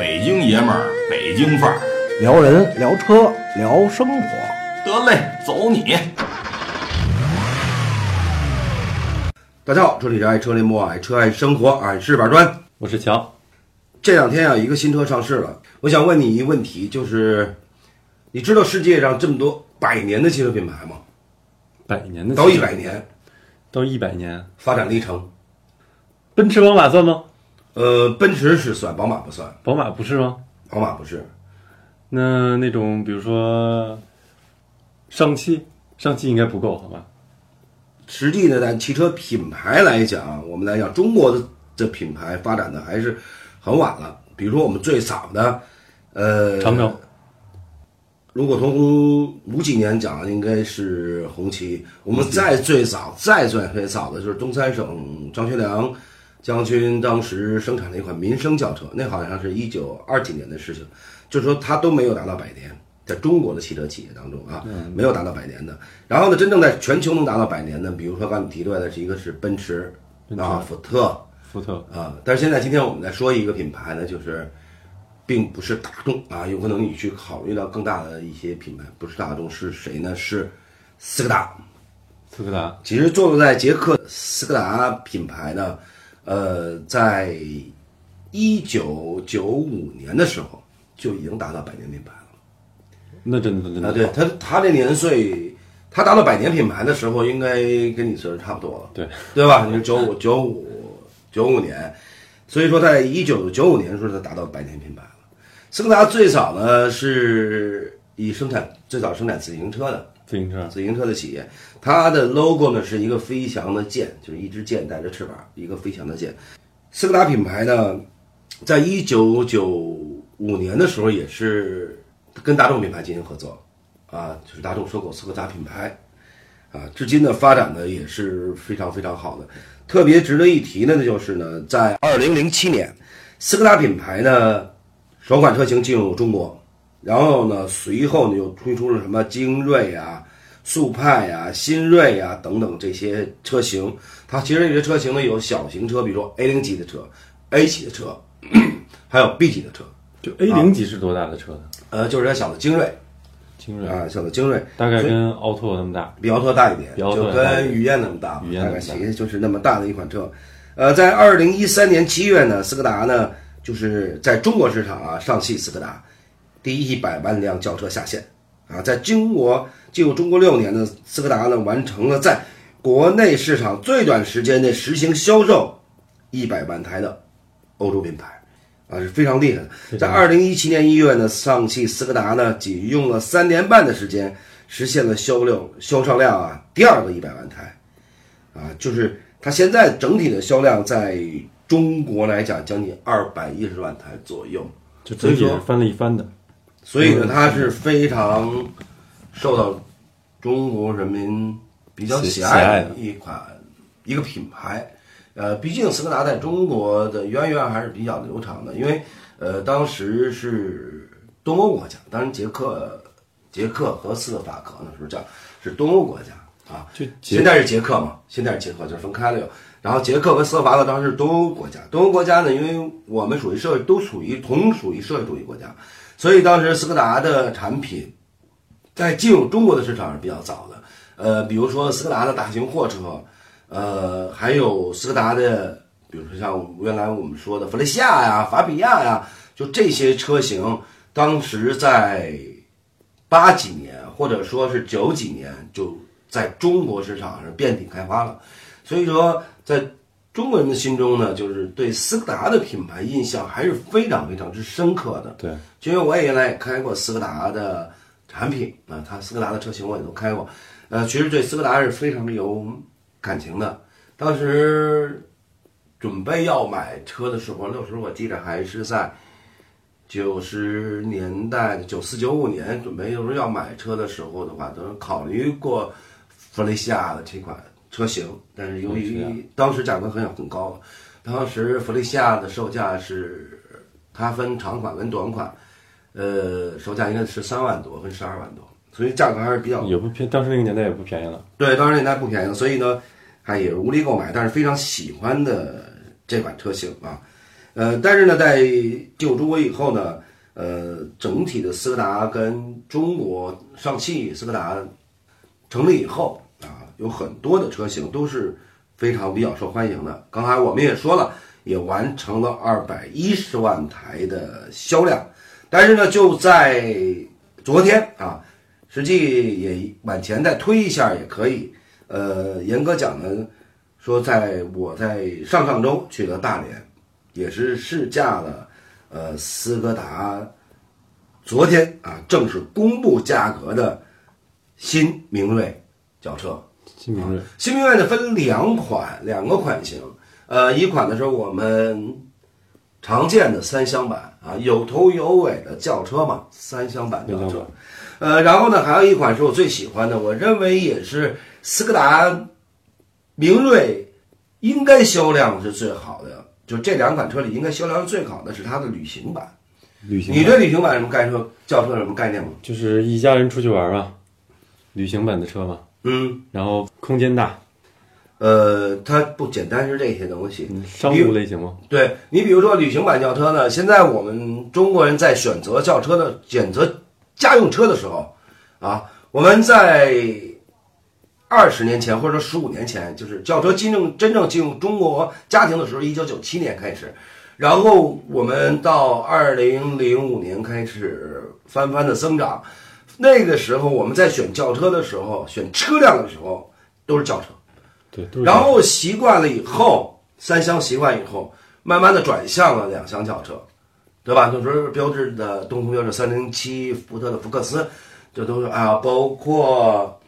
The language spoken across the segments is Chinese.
北京爷们儿，北京范儿，聊人聊车聊生活，得嘞，走你！大家好，这里是爱车联播，爱车爱生活，俺是板砖。我是乔，这两天啊，一个新车上市了，我想问你一个问题，就是你知道世界上这么多百年的汽车品牌吗？百年的到一百年到一百年，发展历程，奔驰、宝马算吗？呃，奔驰是算，宝马不算，宝马不是吗？宝马不是。那那种比如说上汽，上汽应该不够，好吧？实际呢，在汽车品牌来讲，我们来讲中国的这品牌发展的还是很晚了。比如说我们最早的，呃，长城，如果从五几年讲，应该是红旗。我们再最早、再最最早的就是东三省张学良将军当时生产的一款民生轿车，那好像是一九二几年的事情，就是说它都没有达到百年，在中国的汽车企业当中啊，没有达到百年的。然后呢，真正在全球能达到百年的，比如说刚才你提出来的是一个是奔驰啊、福特福特，啊，但是现在今天我们在说一个品牌呢，就是并不是大众啊，有可能你去考虑到更大的一些品牌，不是大众是谁呢？是斯柯达。斯柯达，其实坐落在捷克斯柯达品牌呢，呃，在一九九五年的时候就已经达到百年品牌了。那真的真的啊，对他，他这年岁，他达到百年品牌的时候，应该跟你岁数差不多了，对对吧？你是九五 九五九五年，所以说在一九九五年的时候，他达到百年品牌了。斯柯达最早呢是以生产最早生产自行车的，自行车，自行车的企业，它的 logo 呢是一个飞翔的箭，就是一支箭带着翅膀，一个飞翔的箭。斯柯达品牌呢，在一九九五年的时候也是跟大众品牌进行合作，啊，就是大众收购斯柯达品牌，啊，至今呢发展的也是非常非常好的。特别值得一提的呢就是呢，在二零零七年，斯柯达品牌呢首款车型进入中国，然后呢，随后呢又推出了什么精锐啊、速派啊、新锐啊等等这些车型。它其实这些车型呢有小型车，比如说 A 零级的车、A 级的车，还有 B 级的车。就 A 零级是多大的车呢？呃，就是它小的精锐精锐，啊，小的精锐，大概跟奥拓那么大。比奥拓大一点，比奥就跟雨燕那么大，雨燕那么大大概其实就是那么大的一款车。呃，在二零一三年七月呢，斯柯达呢就是在中国市场啊，上汽斯柯达第一百万辆轿车下线啊，在中国进入中国六年的，斯柯达呢完成了在国内市场最短时间内实行销售一百万台的欧洲品牌。啊，是非常厉害的。在二零一七年一月呢，上汽斯柯达呢，仅用了三年半的时间，实现了销量销售量啊第二个一百万台，啊，就是它现在整体的销量在中国来讲将近二百一十万台左右，就整体翻了一番的。所以呢，它是非常受到中国人民比较喜爱的一款一个品牌。呃，毕竟斯柯达在中国的渊源还是比较流长的，因为呃，当时是东欧国家，当然捷克、捷克和斯洛伐克那时候叫是东欧国家啊，就现在是捷克嘛，现在是捷克就是分开了有。然后捷克和斯洛伐克当时是东欧国家，东欧国家呢，因为我们属于社会都属于同属于社会主义国家，所以当时斯柯达的产品在进入中国的市场是比较早的。呃，比如说斯柯达的大型货车，呃，还有斯柯达的，比如说像原来我们说的弗雷西亚呀、法比亚呀，就这些车型，当时在八几年或者说是九几年就在中国市场上遍地开花了。所以说，在中国人的心中呢，就是对斯柯达的品牌印象还是非常非常之深刻的。对，因为我也原来也开过斯柯达的产品啊，它斯柯达的车型我也都开过，呃，其实对斯柯达是非常有感情的。当时准备要买车的时候，那时候我记得还是在九十年代九四九五年，准备有时候要买车的时候的话，都考虑过弗雷西亚的这款车型，但是由于当时价格很很高，当时弗雷西亚的售价是它分长款跟短款，呃，售价应该是十三万多跟十二万多，所以价格还是比较也不便，当时那个年代也不便宜了。对，当时那台不便宜了，所以呢，还也是无力购买，但是非常喜欢的这款车型啊。呃，但是呢，在进入中国以后呢，呃，整体的斯柯达跟中国上汽斯柯达成立以后啊，有很多的车型都是非常比较受欢迎的。刚才我们也说了，也完成了二百一十万台的销量。但是呢，就在昨天啊，实际也往前再推一下也可以。呃，严格讲呢，说在我在上上周去了大连，也是试驾了呃斯柯达昨天啊正式公布价格的新明锐轿车。新明锐，新明锐呢分两款，两个款型。呃，一款呢是我们常见的三厢版啊，有头有尾的轿车嘛，三厢版轿车。呃，然后呢，还有一款是我最喜欢的，我认为也是斯柯达明锐应该销量是最好的，就这两款车里应该销量最好的是它的旅行版。旅行版你对旅行版什么概念？轿车有什么概念吗？就是一家人出去玩啊，旅行版的车嘛，嗯，然后空间大，呃，它不简单是这些东西，嗯商务类型吗，对你比如说旅行版轿车呢，现在我们中国人在选择轿车的选择家用车的时候，啊，我们在二十年前或者说十五年前，就是轿车真正真正进入中国家庭的时候，一九九七年开始，然后我们到二零零五年开始翻番的增长。那个时候我们在选轿车的时候，选车辆的时候都是轿车。对，都是然后习惯了以后，三厢习惯以后，慢慢的转向了两厢轿车，对吧？就是标志的东风标致三零七，福特的福克斯，这都是啊，包括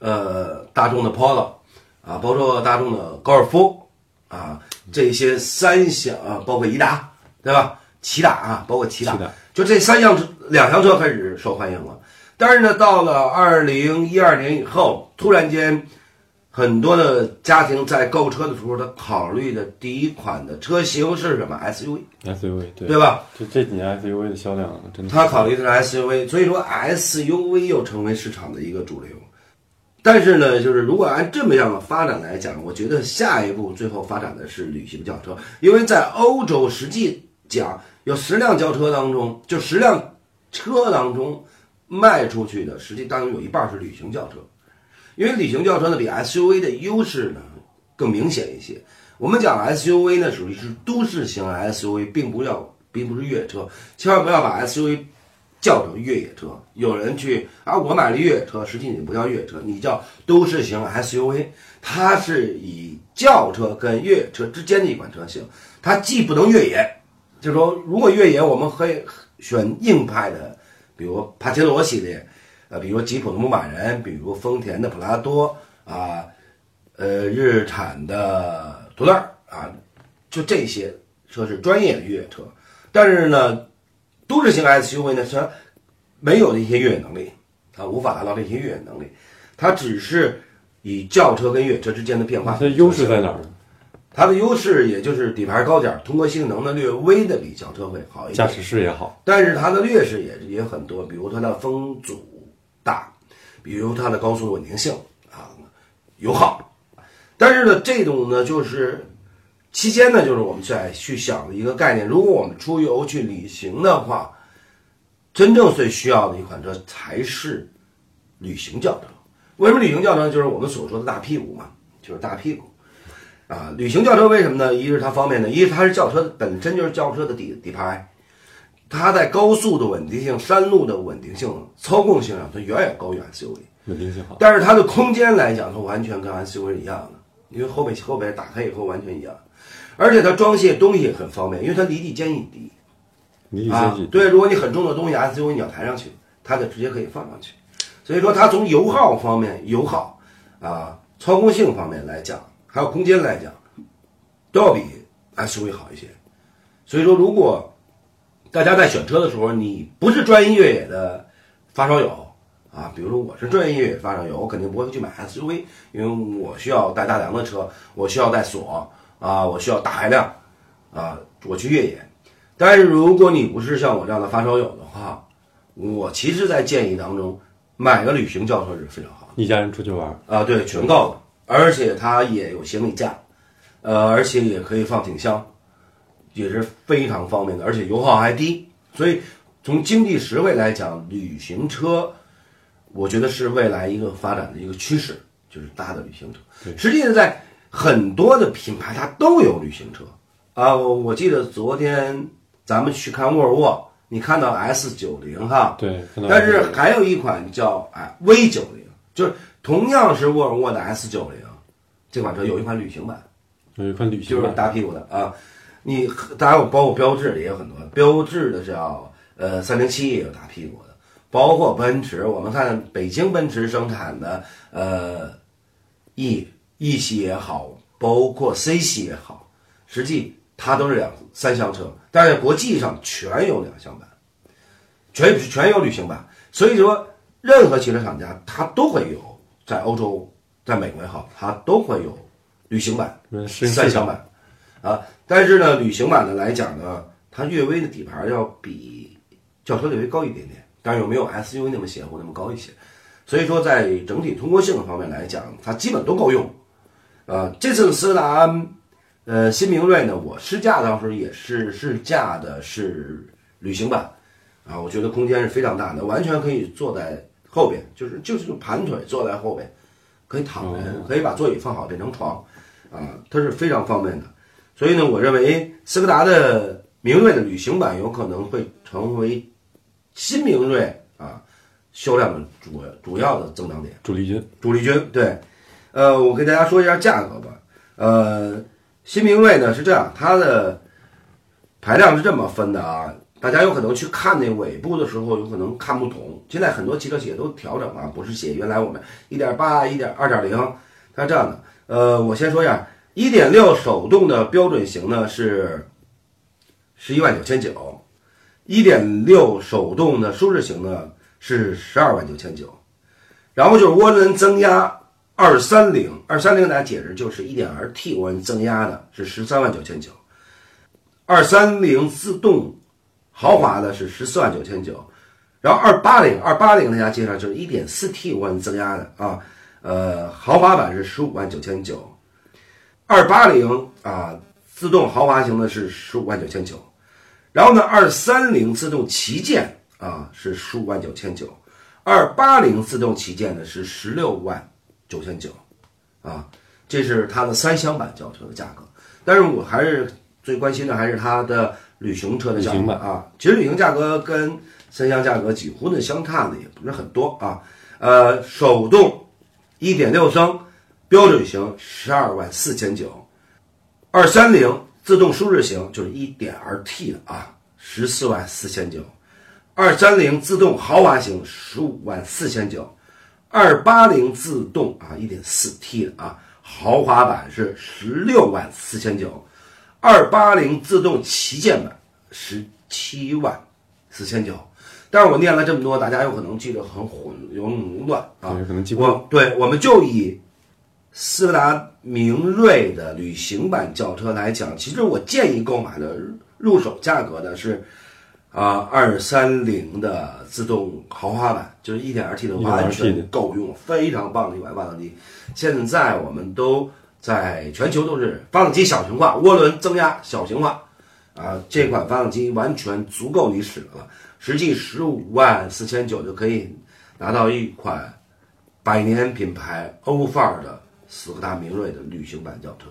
呃大众的 Polo 啊，包括大众的高尔夫啊，这些三厢啊，包括颐达，对吧？骐达啊，包括骐达，就这三厢两厢车开始受欢迎了。但是呢，到了二零一二年以后，突然间。很多的家庭在购车的时候，他考虑的第一款的车型是什么？SUV，SUV，对对吧？就这几年 SUV 的销量真的，他考虑的是 SUV，所以说 SUV 又成为市场的一个主流。但是呢，就是如果按这么样的发展来讲，我觉得下一步最后发展的是旅行轿车，因为在欧洲实际讲，有十辆轿车当中，就十辆车当中卖出去的，实际当中有一半是旅行轿车。因为旅行轿车呢比 SUV 的优势呢更明显一些。我们讲 SUV 呢属于是都市型 SUV，并不要并不是越野车，千万不要把 SUV 叫成越野车。有人去啊，我买了越野车，实际你不叫越野车，你叫都市型 SUV。它是以轿车跟越野车之间的一款车型，它既不能越野，就是说如果越野，我们可以选硬派的，比如帕杰罗系列。呃，比如吉普的牧马人，比如丰田的普拉多啊，呃，日产的途乐啊，就这些车是专业的越野车。但是呢，都市型 SUV 呢，它没有那些越野能力，它无法达到这些越野能力，它只是以轿车跟越野车之间的变化。它的优势在哪儿呢？它的优势也就是底盘高点，通过性能呢略微的比轿车会好一点，驾驶室也好，但是它的劣势也也很多，比如它的风阻。大，比如它的高速稳定性啊，油耗，但是呢，这种呢就是期间呢，就是我们在去想的一个概念。如果我们出游去旅行的话，真正最需要的一款车才是旅行轿车。为什么旅行轿车？就是我们所说的大屁股嘛，就是大屁股啊。旅行轿车为什么呢？一是它方便呢，一是它是轿车本身就是轿车的底底盘。它在高速的稳定性、山路的稳定性、操控性上，它远远高于 SUV。稳定性好。但是它的空间来讲，它完全跟 SUV 是一样的，因为后背后背打开以后完全一样，而且它装卸东西也很方便，因为它离地间隙低。离地间隙，啊对，如果你很重的东西 SUV 你要抬上去，它就直接可以放上去。所以说它从油耗方面、油耗啊、操控性方面来讲，还有空间来讲，都要比 SUV 好一些。所以说，如果大家在选车的时候，你不是专业越野的发烧友啊，比如说我是专业越野发烧友，我肯定不会去买 SUV，因为我需要带大梁的车，我需要带锁啊，我需要大排量啊，我去越野。但是如果你不是像我这样的发烧友的话，我其实，在建议当中买个旅行轿车是非常好的。一家人出去玩，啊，对，全够了，而且它也有行李架，呃，而且也可以放挺箱，也是非常方便的，而且油耗还低。所以从经济实惠来讲，旅行车，我觉得是未来一个发展的一个趋势，就是大的旅行车。对实际上在很多的品牌它都有旅行车啊。我我记得昨天咱们去看沃尔沃，你看到 S 九零哈，对，但是还有一款叫哎 V 九零，就是同样是沃尔沃的 S 九零，这款车有一款旅行版，有一款旅行版，就是大屁股的啊。你当然有包括标志的也有很多，标志的叫呃三零七也有大屁股的，包括奔驰，我们看北京奔驰生产的呃 E E 系也好，包括 C 系也好，实际它都是两三厢车，但是国际上全有两厢版，全全有旅行版，所以说任何汽车厂家它都会有，在欧洲、在美国也好，它都会有旅行版、三厢版啊。但是呢，旅行版的来讲呢，它略微的底盘要比轿车略微高一点点，但是又没有 SUV 那么显乎那么高一些。所以说，在整体通过性方面来讲，它基本都够用。呃，这次斯柯达呃新明锐呢，我试驾当时也是试驾的是旅行版，啊，我觉得空间是非常大的，完全可以坐在后边，就是就是盘腿坐在后边，可以躺人，可以把座椅放好变成床，啊，它是非常方便的。所以呢，我认为斯柯达的明锐的旅行版有可能会成为新明锐啊销量的主主要的增长点。主力军，主力军对，呃，我给大家说一下价格吧。呃，新明锐呢是这样，它的排量是这么分的啊，大家有可能去看那尾部的时候，有可能看不懂。现在很多汽车企业都调整了，不是写原来我们一点八、一点二点零，它是这样的。呃，我先说一下，一点六手动的标准型呢是十一万九千九，一点六手动的舒适型呢是十二万九千九。然后就是涡轮增压二三零，二三零大家解释就是一点二 T 涡轮增压的是十三万九千九，二三零自动豪华的是十四万九千九，然后二八零二八零大家介绍就是一点四 T 涡轮增压的啊，呃豪华版是十五万九千九，二八零啊自动豪华型的是十五万九千九，然后呢二三零自动旗舰啊是十五万九千九。二八零自动旗舰的是十六万九千九，啊，这是它的三厢版轿车的价格。但是我还是最关心的还是它的旅行车的价格啊。其实旅行价格跟三厢价格几乎呢相差的也不是很多啊。呃，手动一点六升标准型十二万四千九，二三零自动舒适型就是一点二 T 的啊，十四万四千九。二三零自动豪华型十五万四千九，二八零自动啊一点四 T 的啊豪华版是十六万四千九，二八零自动旗舰版十七万四千九。但是我念了这么多，大家有可能记得很混有紊乱啊。对可能记不我对，我们就以斯柯达明锐的旅行版轿车来讲，其实我建议购买的入手价格呢是。啊，二三零的自动豪华版就是一点二 T 的，1.2T 完全的够用，非常棒的一款发动机。现在我们都在全球都是发动机小型化，涡轮增压小型化，啊，这款发动机完全足够你使了。实际十五万四千九就可以拿到一款百年品牌欧范儿的斯柯达明锐的旅行版轿车。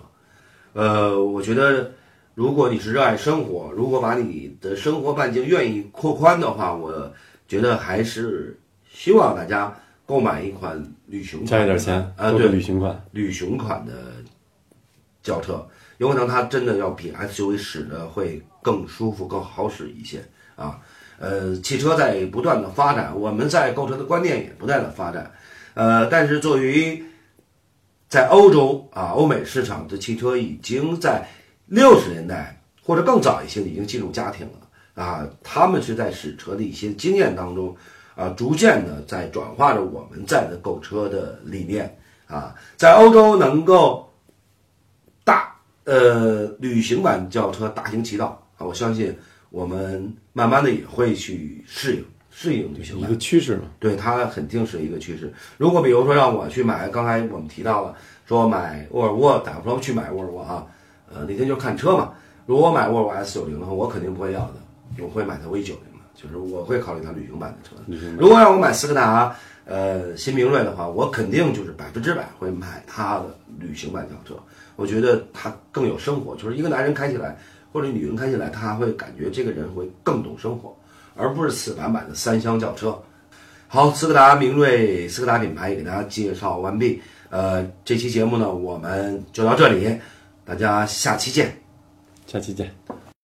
呃，我觉得。如果你是热爱生活，如果把你的生活半径愿意扩宽的话，我觉得还是希望大家购买一款旅行款加一点钱，啊，对，旅行款，旅行款的轿车，有可能它真的要比 SUV 使的会更舒服、更好使一些啊。呃，汽车在不断的发展，我们在购车的观念也不断的发展，呃，但是作为在欧洲啊、欧美市场的汽车已经在六十年代或者更早一些已经进入家庭了啊，他们是在使车的一些经验当中啊，逐渐的在转化着我们在的购车的理念啊，在欧洲能够大呃旅行版轿车大行其道啊，我相信我们慢慢的也会去适应适应旅行版一个。趋势嘛。对它肯定是一个趋势。如果比如说让我去买，刚才我们提到了说买沃尔沃，打不着去买沃尔沃啊，呃，那天就看车嘛。如果我买沃尔沃 S 九零的话，我肯定不会要的，我会买它 V 九零的，就是我会考虑它旅行版的车。如果让我买斯柯达呃新明锐的话，我肯定就是百分之百会买它的旅行版轿车。我觉得它更有生活，就是一个男人开起来或者女人开起来，他会感觉这个人会更懂生活，而不是死板板的三厢轿车。好，斯柯达明锐，斯柯达品牌也给大家介绍完毕。呃，这期节目呢，我们就到这里，大家下期见。下期见。好。